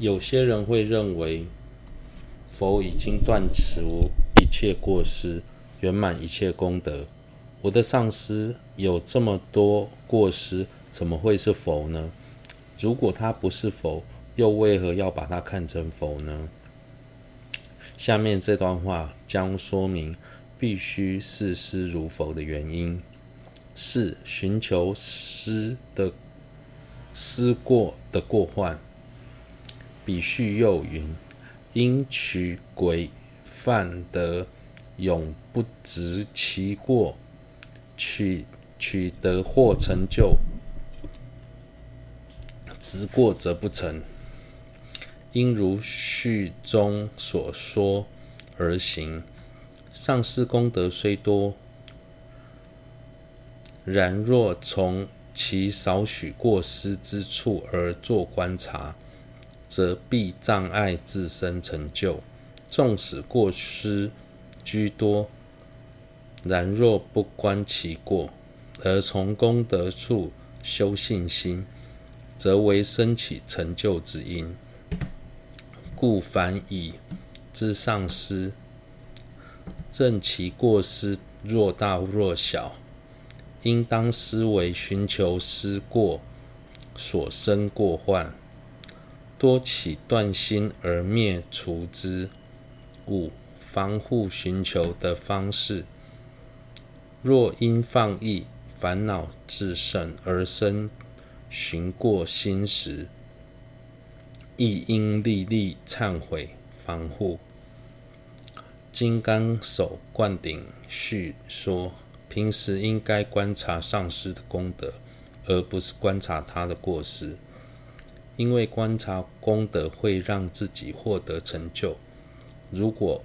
有些人会认为，佛已经断除一切过失，圆满一切功德。我的上师有这么多过失，怎么会是佛呢？如果他不是佛，又为何要把他看成佛呢？下面这段话将说明必须视师如佛的原因。四、寻求师的师过的过患。比序又云：因取轨犯得永不执其过，取取得或成就，执过则不成。应如序中所说而行。上师功德虽多，然若从其少许过失之处而作观察，则必障碍自身成就。纵使过失居多，然若不观其过，而从功德处修信心，则为生起成就之因。故凡以知上师，任其过失若大若小，应当思维寻求思过所生过患。多起断心而灭除之。五、防护寻求的方式：若因放逸、烦恼自胜而生寻过心时，亦应历历忏悔防护。金刚手灌顶序说：平时应该观察上师的功德，而不是观察他的过失。因为观察功德会让自己获得成就，如果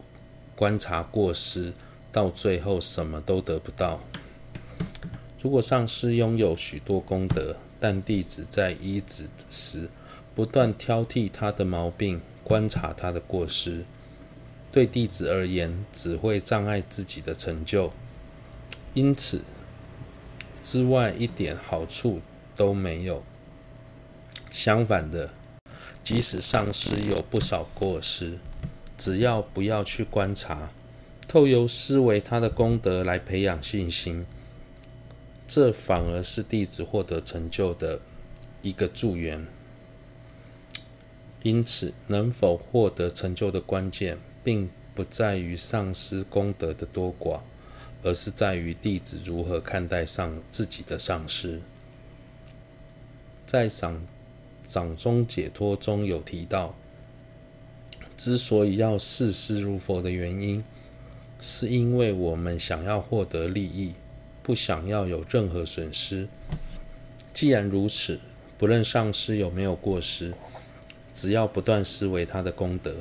观察过失，到最后什么都得不到。如果上师拥有许多功德，但弟子在依止时不断挑剔他的毛病，观察他的过失，对弟子而言只会障碍自己的成就，因此之外一点好处都没有。相反的，即使上师有不少过失，只要不要去观察，透由思维他的功德来培养信心，这反而是弟子获得成就的一个助缘。因此，能否获得成就的关键，并不在于上师功德的多寡，而是在于弟子如何看待上自己的上师。在上。掌中解脱中有提到，之所以要视师如佛的原因，是因为我们想要获得利益，不想要有任何损失。既然如此，不论上师有没有过失，只要不断思维他的功德，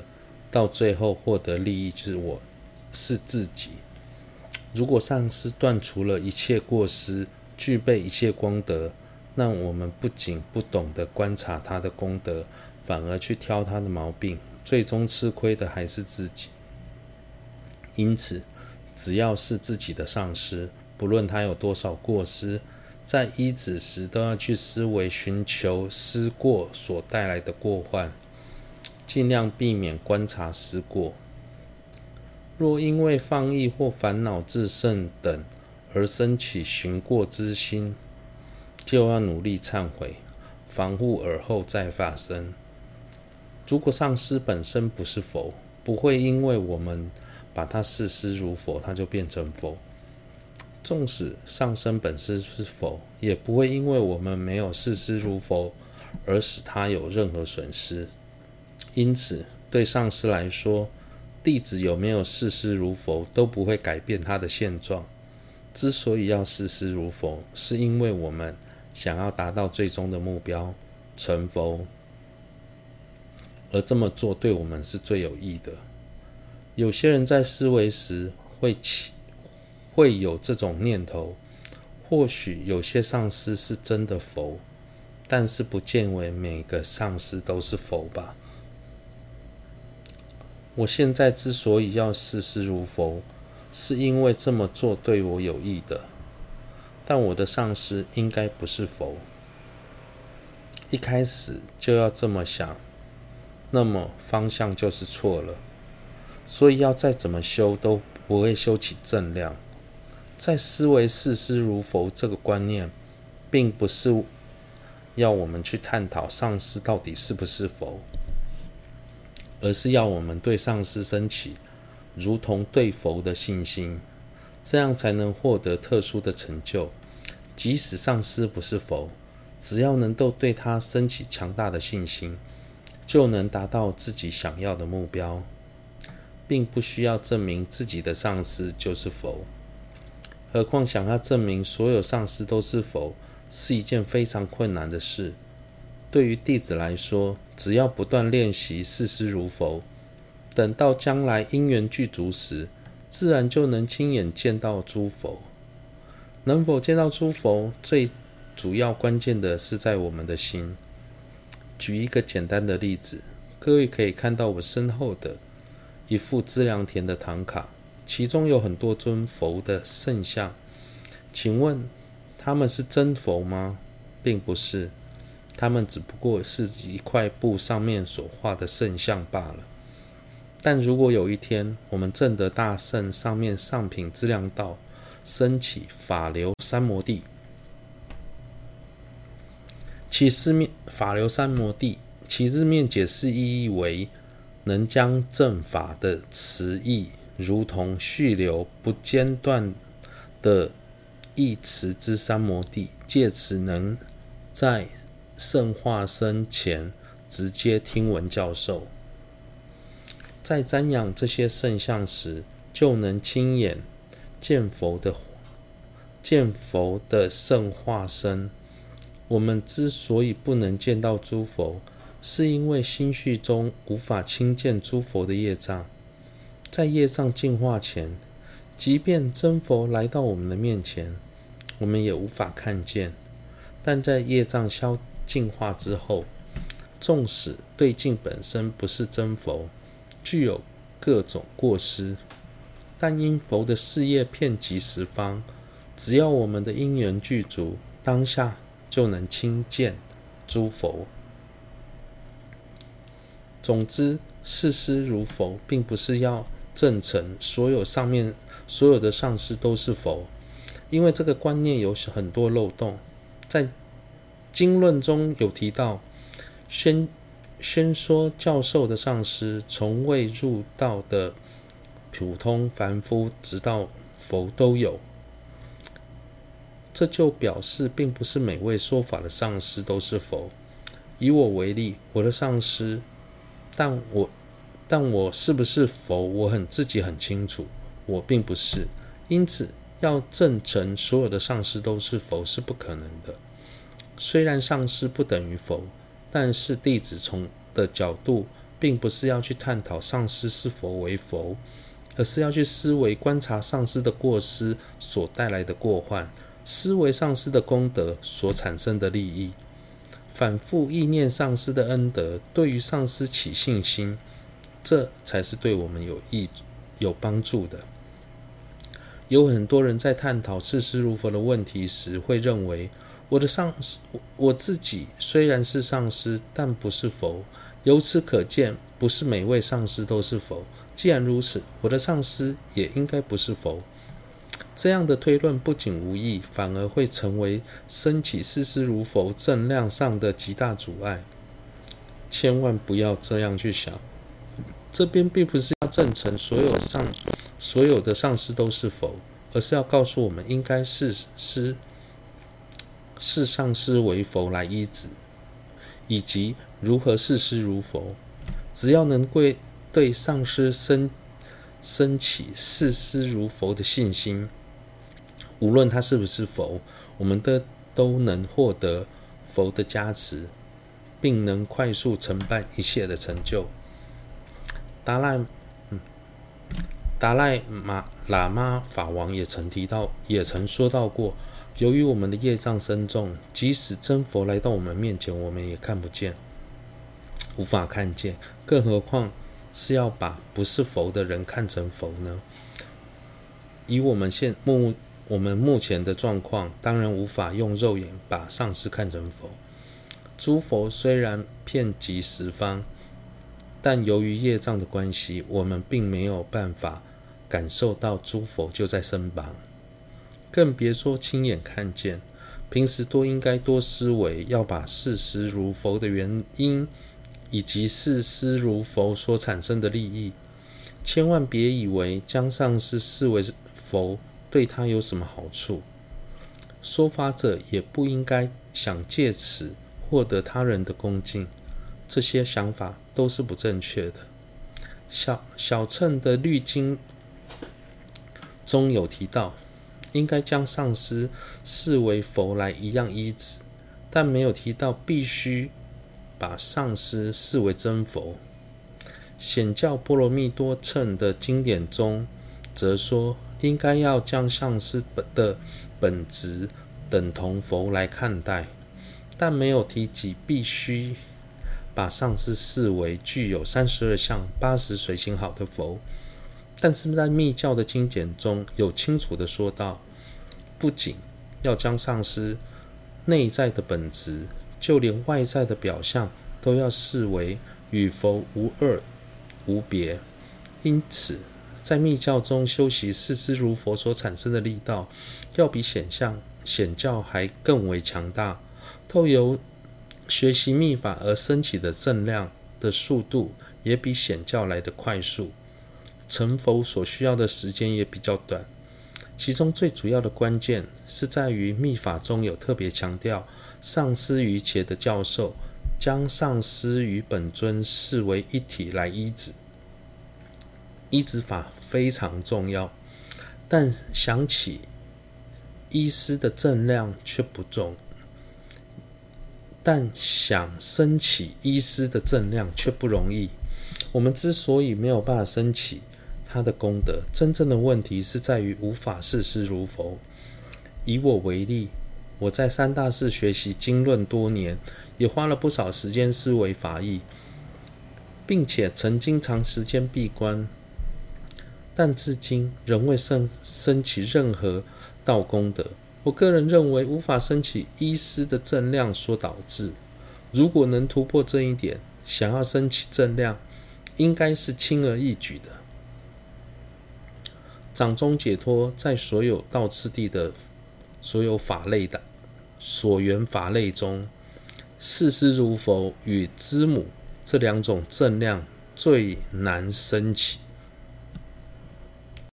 到最后获得利益就是我，是自己。如果上师断除了一切过失，具备一切功德。那我们不仅不懂得观察他的功德，反而去挑他的毛病，最终吃亏的还是自己。因此，只要是自己的上司，不论他有多少过失，在依止时都要去思维寻求师过所带来的过患，尽量避免观察师过。若因为放逸或烦恼自胜等而生起寻过之心，就要努力忏悔，防护而后再发生。如果上师本身不是佛，不会因为我们把他视师如佛，他就变成佛。纵使上身本身是佛，也不会因为我们没有视师如佛，而使他有任何损失。因此，对上师来说，弟子有没有视师如佛，都不会改变他的现状。之所以要视师如佛，是因为我们。想要达到最终的目标，成佛，而这么做对我们是最有益的。有些人在思维时会起，会有这种念头：或许有些上师是真的佛，但是不见为每个上师都是佛吧？我现在之所以要视师如佛，是因为这么做对我有益的。但我的上师应该不是佛，一开始就要这么想，那么方向就是错了。所以要再怎么修都不会修起正量。在思维视师如佛这个观念，并不是要我们去探讨上师到底是不是佛，而是要我们对上师升起如同对佛的信心，这样才能获得特殊的成就。即使上师不是佛，只要能够对他升起强大的信心，就能达到自己想要的目标，并不需要证明自己的上师就是佛。何况想要证明所有上师都是佛，是一件非常困难的事。对于弟子来说，只要不断练习视师如佛，等到将来因缘具足时，自然就能亲眼见到诸佛。能否见到诸佛，最主要关键的是在我们的心。举一个简单的例子，各位可以看到我身后的一副资粮田的唐卡，其中有很多尊佛的圣像。请问他们是真佛吗？并不是，他们只不过是一块布上面所画的圣像罢了。但如果有一天我们正得大圣上面上品资粮道，升起法流三摩地，其字面法流三摩地，其字面解释意义为能将正法的词义，如同续流不间断的义词之三摩地，借此能在圣化身前直接听闻教授，在瞻仰这些圣像时，就能亲眼。见佛的见佛的圣化身，我们之所以不能见到诸佛，是因为心绪中无法亲见诸佛的业障。在业障净化前，即便真佛来到我们的面前，我们也无法看见。但在业障消净化之后，纵使对境本身不是真佛，具有各种过失。但因佛的事业遍及十方，只要我们的因缘具足，当下就能亲见诸佛。总之，事师如佛，并不是要证成所有上面所有的上师都是佛，因为这个观念有很多漏洞。在经论中有提到，宣宣说教授的上师，从未入道的。普通凡夫直到佛都有，这就表示并不是每位说法的上师都是佛。以我为例，我的上师，但我但我是不是佛，我很自己很清楚，我并不是。因此，要证成所有的上师都是佛是不可能的。虽然上师不等于佛，但是弟子从的角度，并不是要去探讨上师是否为佛。而是要去思维观察上师的过失所带来的过患，思维上师的功德所产生的利益，反复意念上师的恩德，对于上师起信心，这才是对我们有益、有帮助的。有很多人在探讨事师如佛的问题时，会认为我的上师，我自己虽然是上师，但不是佛。由此可见，不是每位上师都是佛。既然如此，我的上师也应该不是佛。这样的推论不仅无益，反而会成为升起事师如佛正量上的极大阻碍。千万不要这样去想。这边并不是要证成所有上所有的上师都是佛，而是要告诉我们应该是师视上师为佛来依止，以及如何事师如佛。只要能贵。对上师生升起事师如佛的信心，无论他是不是佛，我们的都能获得佛的加持，并能快速承办一切的成就。达赖，嗯，达赖马喇嘛法王也曾提到，也曾说到过，由于我们的业障深重，即使真佛来到我们面前，我们也看不见，无法看见，更何况。是要把不是佛的人看成佛呢？以我们现目我们目前的状况，当然无法用肉眼把上师看成佛。诸佛虽然遍及十方，但由于业障的关系，我们并没有办法感受到诸佛就在身旁，更别说亲眼看见。平时多应该多思维，要把视实如佛的原因，以及视实如佛所产生的利益，千万别以为将上师视为佛对他有什么好处。说法者也不应该想借此获得他人的恭敬，这些想法都是不正确的。小小乘的律经中有提到，应该将上师视为佛来一样依止，但没有提到必须把上师视为真佛。显教波罗蜜多乘的经典中则说，应该要将上师的本质等同佛来看待，但没有提及必须把上师视为具有三十二相、八十随行好的佛。但是在密教的经典中有清楚的说道，不仅要将上师内在的本质，就连外在的表象都要视为与佛无二无别。因此，在密教中修习视之如佛所产生的力道，要比显相显教还更为强大。透由学习密法而升起的正量的速度，也比显教来得快速。成佛所需要的时间也比较短。其中最主要的关键是在于密法中有特别强调，上师瑜伽的教授将上师与本尊视为一体来依止。依止法非常重要，但想起依师的正量却不重，但想升起依师的正量却不容易。我们之所以没有办法升起他的功德，真正的问题是在于无法视师如佛。以我为例，我在三大寺学习经论多年，也花了不少时间思维法义，并且曾经长时间闭关。但至今仍未升升起任何道功德。我个人认为无法升起依师的正量所导致。如果能突破这一点，想要升起正量，应该是轻而易举的。掌中解脱在所有道次第的所有法类的所缘法类中，视师如佛与知母这两种正量最难升起。